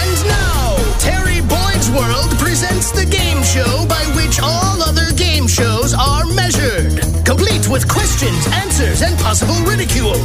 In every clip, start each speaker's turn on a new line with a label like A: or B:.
A: And now, Terry Boyd's World presents the game show by which all other game shows are measured. Complete with questions, answers, and possible ridicule.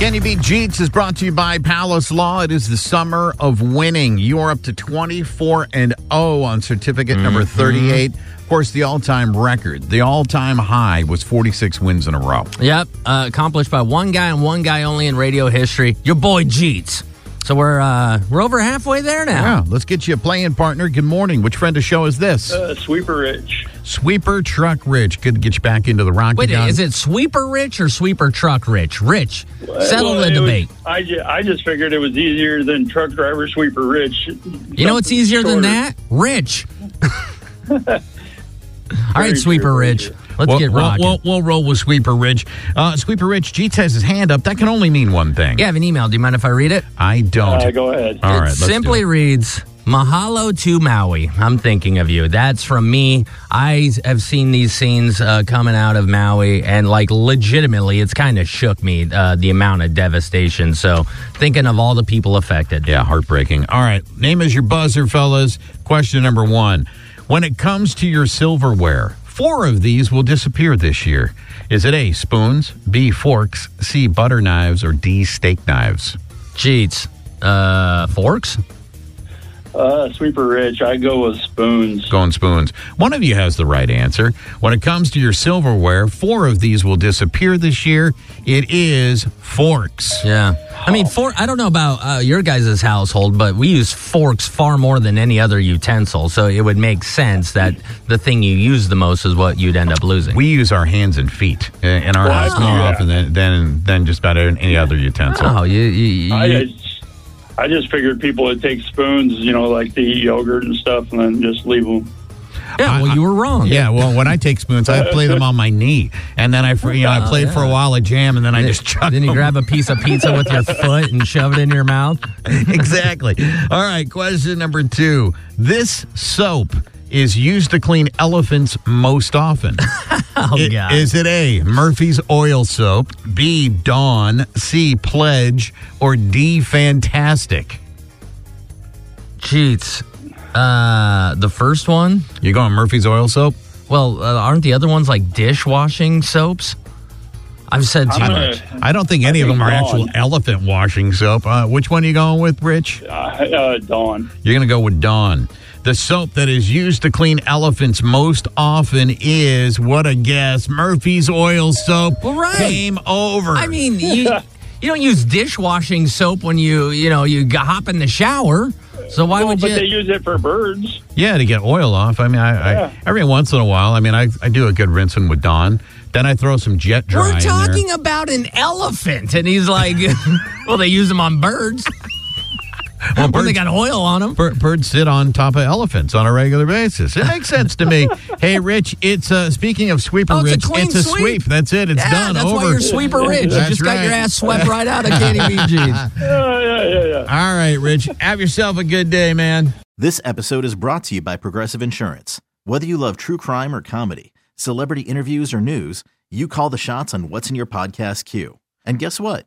A: Can You Beat
B: Jeetz is brought to you by Palace Law. It is the summer of winning. You are up to 24 and 0 on certificate number 38. Of course, the all time record, the all time high was 46 wins in a row.
C: Yep, uh, accomplished by one guy and one guy only in radio history. Your boy Jeetz. So we're uh, we're over halfway there now.
B: Yeah, let's get you a playing partner. Good morning. Which friend of show is this?
D: Uh, Sweeper Rich.
B: Sweeper Truck Rich. Good to get you back into the Rocky
C: Wait,
B: Gun.
C: is it sweeper rich or sweeper truck rich? Rich, settle
D: Well,
C: the
D: it was-
C: debate.
D: I, ju- I just figured it was easier than truck driver Sweeper Rich.
C: you know what's easier than that? Rich. All right, sweeper
D: true, very
C: rich.
D: True.
C: Let's
B: We'll,
C: get
B: we'll,
C: rocking.
B: we'll, we'll roll with Sweeper Rich. Uh, Sweeper Rich, Jeetz has his hand up. That can only mean one thing.
C: yeah, I have an email. Do you mind if I read it?
B: I don't.
D: Uh, go ahead.
B: All
C: it
B: right,
C: simply
B: it.
C: reads Mahalo to Maui. I'm thinking of you. That's from me. I have seen these scenes uh, coming out of Maui, and like legitimately, it's kind of shook me uh, the amount of devastation. So, thinking of all the people affected.
B: Yeah, heartbreaking. All right, name is your buzzer, fellas. Question number one. When it comes to your silverware, four of these will disappear this year. Is it A, spoons, B, forks, C, butter knives, or D, steak knives?
C: Jeetz. Uh, forks?
D: Uh, Sweeper Rich, I go with spoons.
B: Going spoons. One of you has the right answer. When it comes to your silverware, four of these will disappear this year. It is forks.
C: Yeah. I mean, for I don't know about uh, your guys' household, but we use forks far more than any other utensil. So it would make sense that the thing you use the most is what you'd end up losing.
B: We use our hands and feet uh, in our
D: Well,
B: house more
D: yeah.
B: often than, than, than just about any other utensil.
C: oh, you, you, you-
D: just, I just figured people would take spoons, you know, like to eat yogurt and stuff, and then just leave them.
C: yeah. Well, you were wrong.
B: Yeah, well, when I take spoons, I play them on my knee, and then I, fr- you know, I oh, played for a while of jam, and then I just chuck
C: Then you
B: them.
C: grab a piece of pizza with your foot and shove it in your mouth.
B: exactly. All right, question number two. This soap is used to clean elephants most often.
C: Oh
B: I-
C: God.
B: Is it A, Murphy's Oil Soap, B, Dawn, C, Pledge, or D, Fantastic?
C: Jeetz. Uh, the first one.
B: You're going Murphy's Oil Soap?
C: Well, uh, aren't the other ones like dishwashing soaps? I've said too
D: I'm
C: much.
B: I don't think any of them are
D: Dawn.
B: actual elephant washing soap. Uh, which one are you going with, Rich?
D: Uh, uh, Dawn.
B: You're going to go with Dawn. The soap that is used to clean elephants most often is, what a guess, Murphy's Oil Soap.
C: Well, right.
B: Game over.
C: I mean, you you don't use dishwashing soap when you you know you hop in the shower. So why
D: Well,
C: would
D: but
C: you?
D: But they use it for birds.
B: yeah, to get oil off. I mean, I,
D: Yeah.
B: I every once in a while, I mean, I, I do a good rinsing with Dawn. Then I throw some jet dry
C: We're
B: in there.
C: talking about an elephant, and he's like, "Well, they use them on birds.
B: Well,
C: Or they
B: birds,
C: got oil on them."
B: bir- birds sit on top of elephants on a regular basis. It makes sense to me. hey, Rich, it's uh, speaking of sweeper,
C: Oh, it's a
B: Rich,
C: clean
B: it's a
C: sweep.
B: That's it. It's
C: yeah,
B: done.
C: that's
B: over.
C: why you're sweeper rich. You
B: That's
C: just got your ass swept right out of Candy BG's.
D: Yeah, yeah, yeah, yeah.
B: All right, Rich. Have yourself a good day, man.
E: This episode is brought to you by Progressive Insurance. Whether you love true crime or comedy, celebrity interviews or news, you call the shots on what's in your podcast queue. And guess what?